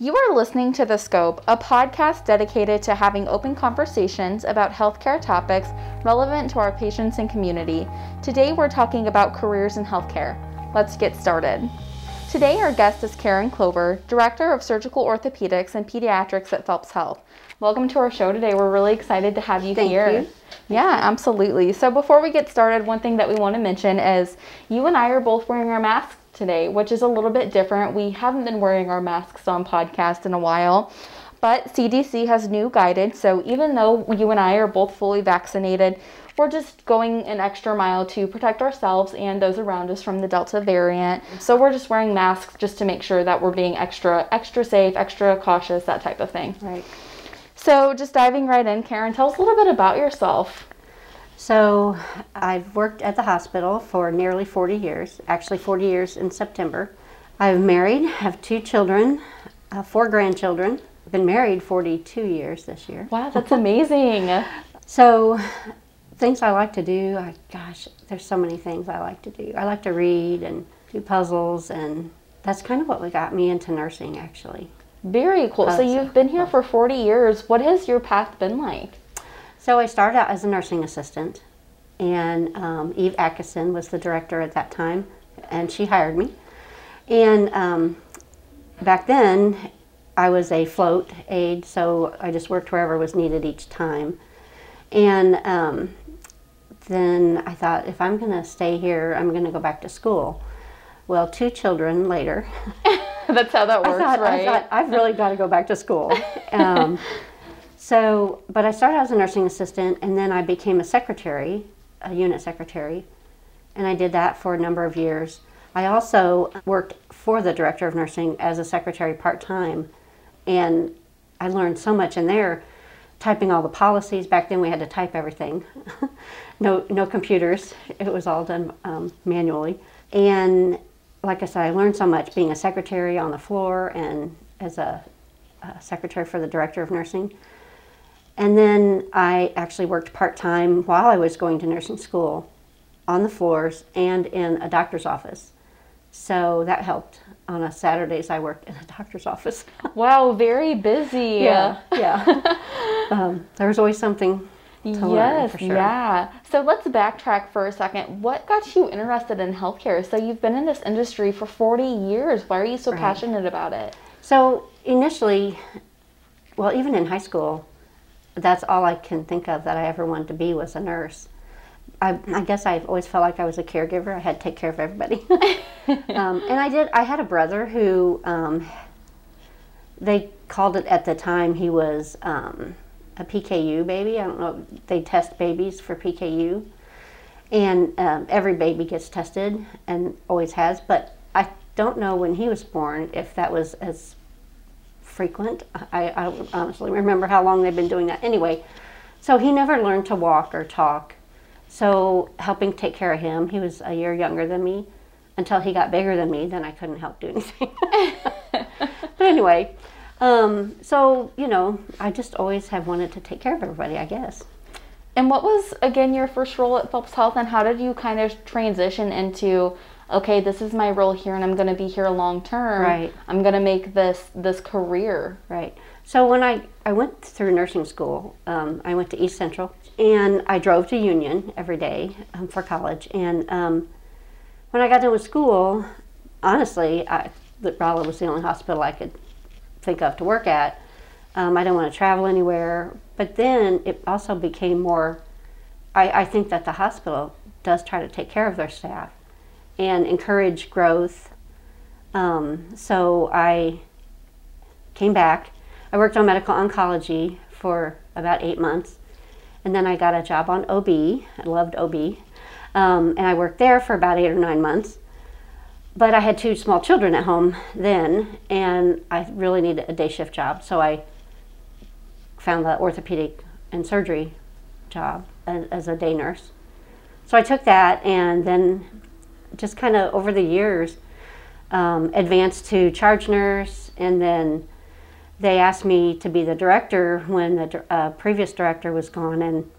You are listening to The Scope, a podcast dedicated to having open conversations about healthcare topics relevant to our patients and community. Today we're talking about careers in healthcare. Let's get started. Today our guest is Karen Clover, Director of Surgical Orthopedics and Pediatrics at Phelps Health. Welcome to our show today. We're really excited to have you Thank here. you. Yeah, absolutely. So before we get started, one thing that we want to mention is you and I are both wearing our masks today, which is a little bit different. We haven't been wearing our masks on podcast in a while, but CDC has new guidance. So even though you and I are both fully vaccinated, we're just going an extra mile to protect ourselves and those around us from the Delta variant. So we're just wearing masks just to make sure that we're being extra extra safe, extra cautious, that type of thing. Right. So just diving right in, Karen, tell us a little bit about yourself. So I've worked at the hospital for nearly 40 years, actually 40 years in September. I'm married, have two children, uh, four grandchildren. I've Been married 42 years this year. Wow, that's amazing. So things I like to do, I, gosh, there's so many things I like to do. I like to read and do puzzles and that's kind of what got me into nursing actually. Very cool. So Oh, so- you've been here for 40 years. What has your path been like? So I started out as a nursing assistant, and um, Eve Atkinson was the director at that time, and she hired me. And um, back then, I was a float aide, so I just worked wherever was needed each time. And um, then I thought, if I'm going to stay here, I'm going to go back to school. Well, two children later, That's how that I works, thought, right? I thought, I've really got to go back to school. So, but I started as a nursing assistant and then I became a secretary, a unit secretary, and I did that for a number of years. I also worked for the director of nursing as a secretary part time, and I learned so much in there, typing all the policies. Back then, we had to type everything. no, no computers. It was all done um, manually. And like I said, I learned so much being a secretary on the floor and as a, a secretary for the director of nursing. And then I actually worked part time while I was going to nursing school on the floors and in a doctor's office. So that helped. On a Saturdays, I worked in a doctor's office. wow, very busy. yeah. Yeah. um, there was always something to learn Yes, for sure. yeah. So let's backtrack for a second. What got you interested in healthcare? So you've been in this industry for 40 years. Why are you so Right. passionate about it? So initially, well, even in high school, that's all I can think of that I ever wanted to be was a nurse. I, I guess I've always felt like I was a caregiver. I had to take care of everybody. um, and I did. I had a brother who um, they called it at the time. He was um, a PKU baby. I don't know. They test babies for PKU, and um, every baby gets tested and always has. But I don't know when he was born if that was as frequent. I, I honestly remember how long they've been doing that. Anyway, so he never learned to walk or talk. So helping take care of him, he was a year younger than me. Until he got bigger than me, then I couldn't help do anything. but anyway, um, so you know, I just always have wanted to take care of everybody. I guess. And what was, again, your first role at Phelps Health, and how did you kind of transition into, okay, this is my role here, and I'm going to be here long term. Right. I'm going to make this this career. Right. So when I, I went through nursing school, um, I went to East Central and I drove to Union every day um, for college. And um, when I got done with school, honestly, I, Rolla was the only hospital I could think of to work at. Um, I didn't want to travel anywhere. But then it also became more, I, I think that the hospital does try to take care of their staff and encourage growth. Um, so I came back. I worked on medical oncology for about eight months, and then I got a job on OB. I loved OB, um, and I worked there for about eight or nine months. But I had two small children at home then, and I really needed a day shift job, so I found the orthopedic and surgery job as, as a day nurse. So I took that, and then just kind of over the years um, advanced to charge nurse, and then they asked me to be the director when the uh, previous director was gone, and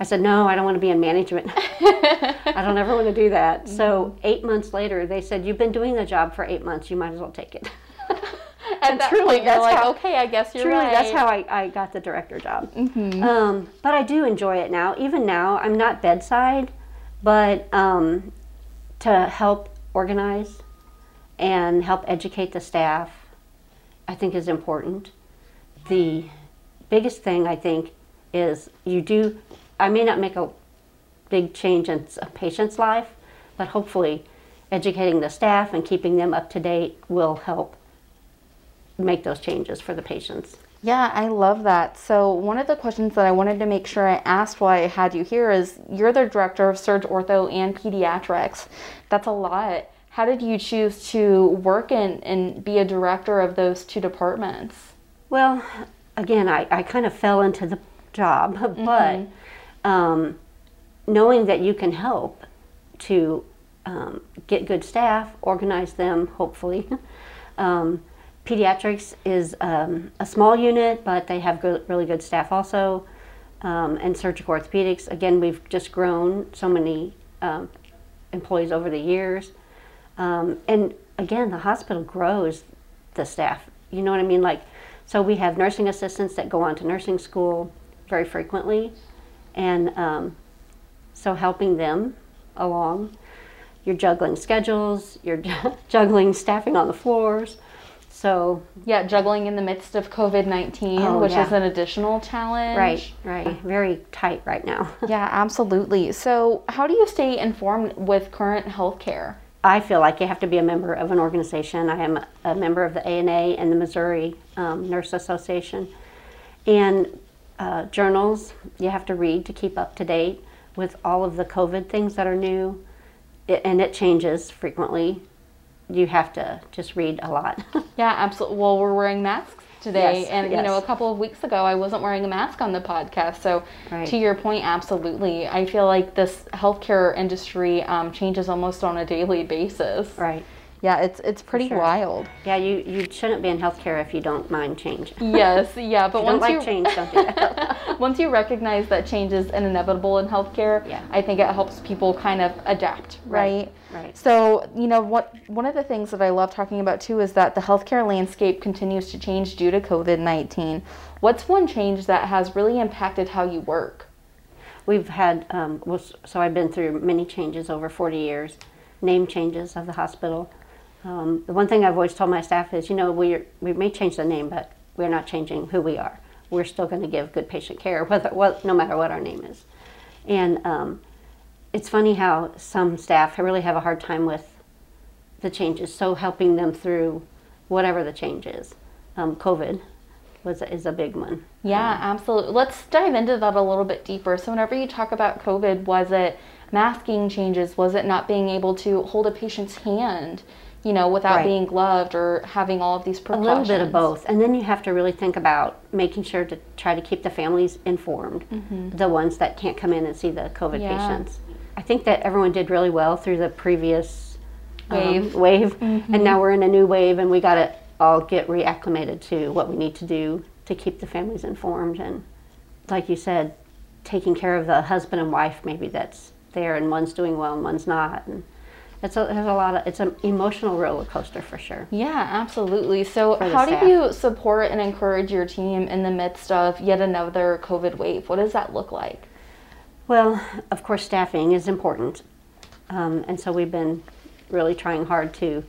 I said, no, I don't want to be in management. I don't ever want to do that. So eight months later, they said, you've been doing the job for eight months. You might as well take it. and that truly, point, that's like, how- okay, I guess you're Truly, right. that's how I, I got the director job. Um, but I do enjoy it now. Even now, I'm not bedside, but um, to help organize and help educate the staff, I think is important. The biggest thing I think is you do. I may not make a big change in a patient's life, but hopefully, educating the staff and keeping them up to date will help make those changes for the patients. Yeah, I love that. So, one of the questions that I wanted to make sure I asked while I had you here is you're the director of Surge Ortho and Pediatrics. That's a lot. How did you choose to work in and be a director of those two departments? Well, again, I, I kind of fell into the job, but um, knowing that you can help to um, get good staff, organize them, hopefully. um, pediatrics is um, a small unit, but they have really good staff also. Um, and surgical orthopedics, again, we've just grown so many um, employees over the years. Um, and again, the hospital grows the staff. You know what I mean? Like, so we have nursing assistants that go on to nursing school very frequently, and um, so helping them along. You're juggling schedules. You're juggling staffing on the floors. So Yeah, juggling in the midst of COVID 19, Oh, which yeah. is an additional challenge. right, right, very tight right now. Yeah, absolutely. So, how do you stay informed with current healthcare? I feel like you have to be a member of an organization. I am a member of the ANA and the Missouri um, Nurse Association. And uh, journals you have to read to keep up to date with all of the COVID things that are new. It, and it changes frequently. You have to just read a lot. Yeah, absolutely. Well, we're wearing masks today, Yes, and you know, a couple of weeks ago, I wasn't wearing a mask on the podcast. So, Right. to your point, absolutely, I feel like this healthcare industry um, changes almost on a daily basis. right. Yeah, it's it's pretty sure. wild. Yeah, you, you shouldn't be in healthcare if you don't mind change. Yes, yeah, but If you don't once like you change, don't do that. once you recognize that change is inevitable in healthcare, Yeah. I think it helps people kind of adapt, right? Right, right. So, you know, what one of the things that I love talking about too is that the healthcare landscape continues to change due to COVID-19. What's one change that has really impacted how you work? We've had, um, well, so I've been through many changes over 40 years, name changes of the hospital. Um, the one thing I've always told my staff is, you know, we we may change the name, but we're not changing who we are. We're still going to give good patient care, whether no matter what our name is. And um, it's funny how some staff really have a hard time with the changes. So helping them through whatever the change is. Um, COVID was is a big one. Yeah, absolutely. Let's dive into that a little bit deeper. So, whenever you talk about COVID, was it masking changes? Was it not being able to hold a patient's hand, you know, without Right. being gloved or having all of these precautions. A little bit of both. And then you have to really think about making sure to try to keep the families informed, the ones that can't come in and see the COVID Mm-hmm. Yeah. patients. I think that everyone did really well through the previous um, Wave. Mm-hmm. And now we're in a new wave, and we got to all get reacclimated to what we need to do to keep the families informed. And like you said, taking care of the husband and wife maybe that's there, and one's doing well and one's not. And it's a, there's a lot of, it's an emotional roller coaster for sure. Yeah, absolutely. So, how do you support and encourage your team in the midst of yet another COVID wave? What does that look like? Well, of course, staffing is important. Um, and so we've been really trying hard to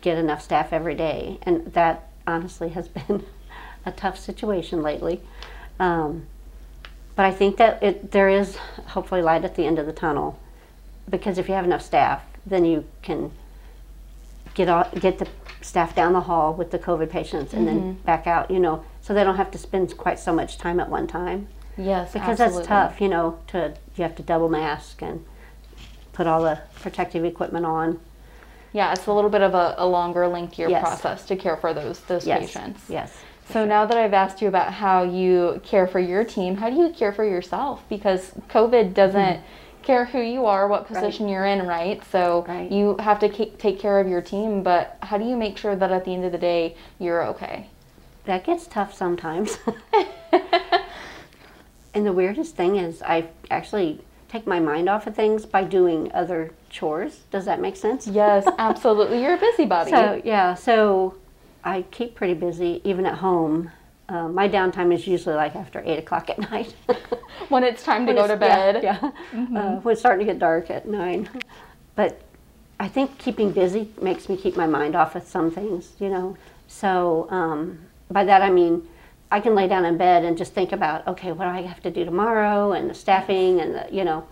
get enough staff every day. And that honestly has been a tough situation lately. Um, but I think that it, there is hopefully light at the end of the tunnel because if you have enough staff, then you can get all, get the staff down the hall with the COVID patients and then mm-hmm. back out, you know, so they don't have to spend quite so much time at one time Yes, because absolutely. that's tough you know to you have to double mask and put all the protective equipment on Yeah, it's a little bit of a, a longer, lengthier Yes. process to care for those those yes patients. yes So now that I've asked you about how you care for your team, how do you care for yourself? Because COVID doesn't hmm. Care who you are, what position you're in, right? So Right. you have to ca- take care of your team, but how do you make sure that at the end of the day you're okay? that gets tough sometimes and the weirdest thing is i actually take my mind off of things by doing other chores does that make sense Yes, absolutely. You're a busybody. so yeah so I keep pretty busy even at home. Uh, my downtime is usually like after eight o'clock at night. when it's time to When go to bed. Yeah, yeah. Uh, when it's starting to get dark at nine. But I think keeping busy makes me keep my mind off of some things, you know. So um, by that I mean I can lay down in bed and just think about okay, what do I have to do tomorrow and the staffing and the you know.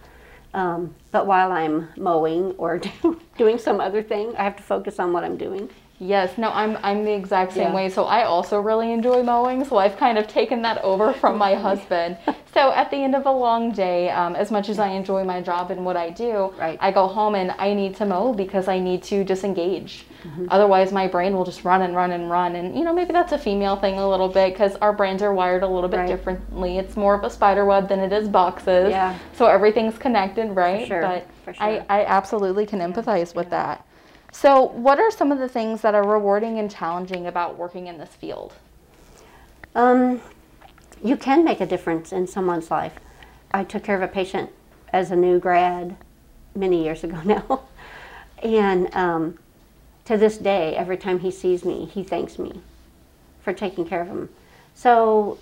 Um, but while I'm mowing or do, doing some other thing, I have to focus on what I'm doing. Yes, no, I'm I'm the exact same Yeah. way. So I also really enjoy mowing. So I've kind of taken that over from my husband. So at the end of a long day, um, as much as I enjoy my job and what I do, Right. I go home and I need to mow because I need to disengage. Mm-hmm. Otherwise, my brain will just run and run and run. And you know, maybe that's a female thing a little bit because our brains are wired a little bit Right. differently. It's more of a spider web than it is boxes. Yeah. So everything's connected, right? sure, But for I, sure. I absolutely can empathize with that. So, what are some of the things that are rewarding and challenging about working in this field? Um, you can make a difference in someone's life. I took care of a patient as a new grad many years ago now. and um, to this day, every time he sees me, he thanks me for taking care of him. So,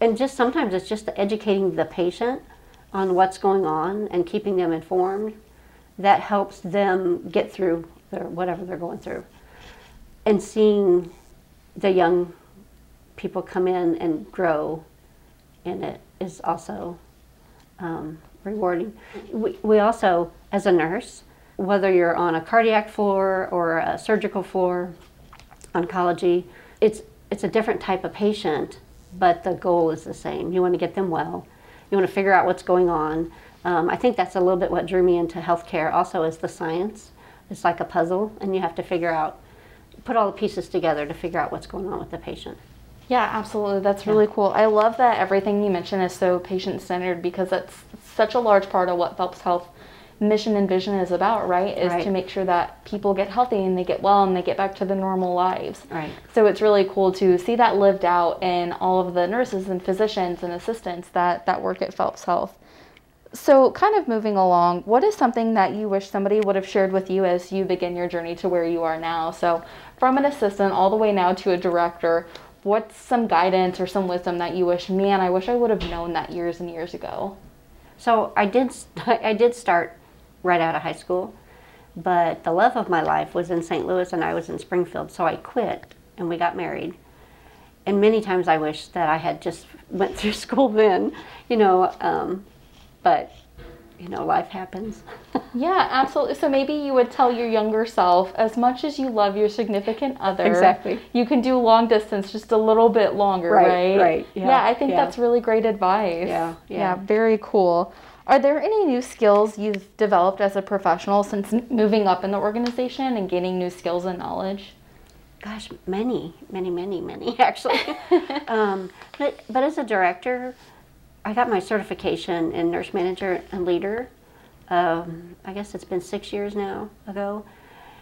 and just sometimes it's just educating the patient on what's going on and keeping them informed that helps them get through their, whatever they're going through. And seeing the young people come in and grow in it is also um, rewarding. We, we also, as a nurse, whether you're on a cardiac floor or a surgical floor, oncology, it's it's a different type of patient, but the goal is the same. You want to get them well. You want to figure out what's going on. Um, I think that's a little bit what drew me into healthcare. Also, is the science. It's like a puzzle, and you have to figure out, put all the pieces together to figure out what's going on with the patient. Yeah, absolutely. That's really cool. I love that everything you mention is so patient centered because that's such a large part of what Phelps Health mission and vision is about, right? Is Right. to make sure that people get healthy and they get well and they get back to their normal lives. Right. So it's really cool to see that lived out in all of the nurses and physicians and assistants that, that work at Phelps Health. So, kind of moving along, what is something that you wish somebody would have shared with you as you begin your journey to where you are now? So, from an assistant all the way now to a director, what's some guidance or some wisdom that you wish, man, I wish I would have known that years and years ago? So I did I did start right out of high school, but the love of my life was in St. Louis and I was in Springfield, so I quit and we got married. And many times I wish that I had just went through school then, you know, um, but you know, life happens. Yeah, absolutely. So maybe you would tell your younger self, as much as you love your significant other, Exactly. you can do long distance just a little bit longer, right? Right, right, yeah, Yeah, I think yeah. that's really great advice. Yeah, Yeah, yeah. very cool. Are there any new skills you've developed as a professional since moving up in the organization and gaining new skills and knowledge? Gosh, many, many, many, many actually. um, but but as a director, I got my certification in nurse manager and leader. Um, I guess it's been six years now ago,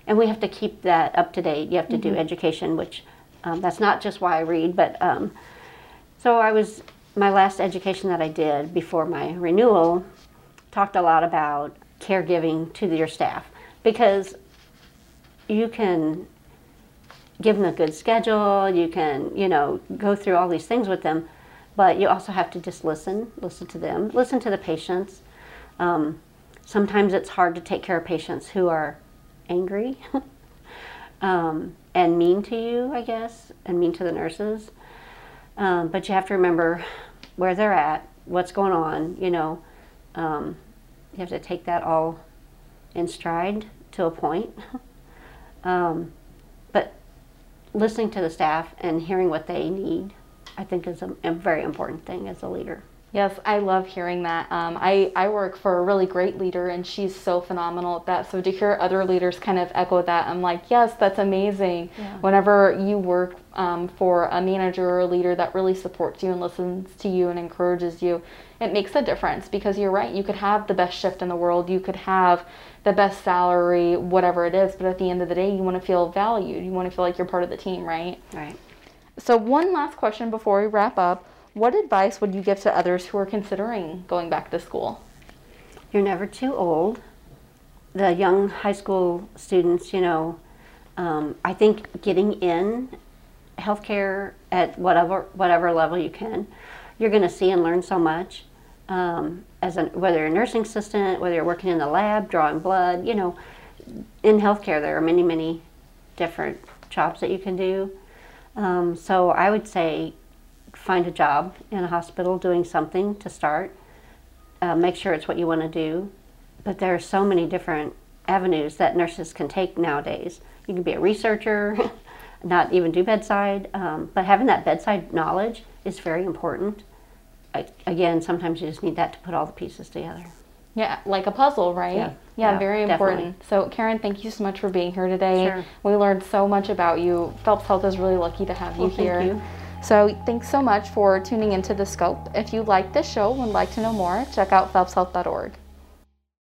and we have to keep that up to date. You have to do education, which um, that's not just why I read, but um, so I was my last education that I did before my renewal talked a lot about caregiving to your staff because you can give them a good schedule. You can, you know, go through all these things with them, but you also have to just listen, listen to them, listen to the patients. Um, sometimes it's hard to take care of patients who are angry um, and mean to you, I guess, and mean to the nurses. Um, but you have to remember where they're at, what's going on. You know, um, you have to take that all in stride to a point. um, but listening to the staff and hearing what they need, I think is a, a very important thing as a leader. Yes, I love hearing that. Um, I, I work for a really great leader, and she's so phenomenal at that. So to hear other leaders kind of echo that, I'm like, yes, that's amazing. Yeah. Whenever you work um, for a manager or a leader that really supports you and listens to you and encourages you, it makes a difference because you're right. You could have the best shift in the world, you could have the best salary, whatever it is, but at the end of the day, you want to feel valued. You want to feel like you're part of the team, right? Right. So, one last question before we wrap up. What advice would you give to others who are considering going back to school? You're never too old. The young high school students, you know, Um, I think getting in healthcare at whatever whatever level you can, you're going to see and learn so much. Um, as an, whether you're a nursing assistant, whether you're working in the lab, drawing blood, you know, in healthcare there are many many different jobs that you can do. Um, so I would say find a job in a hospital doing something to start. Uh, make sure it's what you want to do. But there are so many different avenues that nurses can take nowadays. You can be a researcher, not even do bedside, um, but having that bedside knowledge is very important. I, again, sometimes you just need that to put all the pieces together. Yeah, like a puzzle, right? Yeah. Yeah, Yeah, very important. definitely. So, Karen, thank you so much for being here today. Sure. We learned so much about you. Phelps Health is really lucky to have you Well, thank here. So, thanks so much for tuning into the scope. If you like this show and would like to know more, check out phelpshealth.org.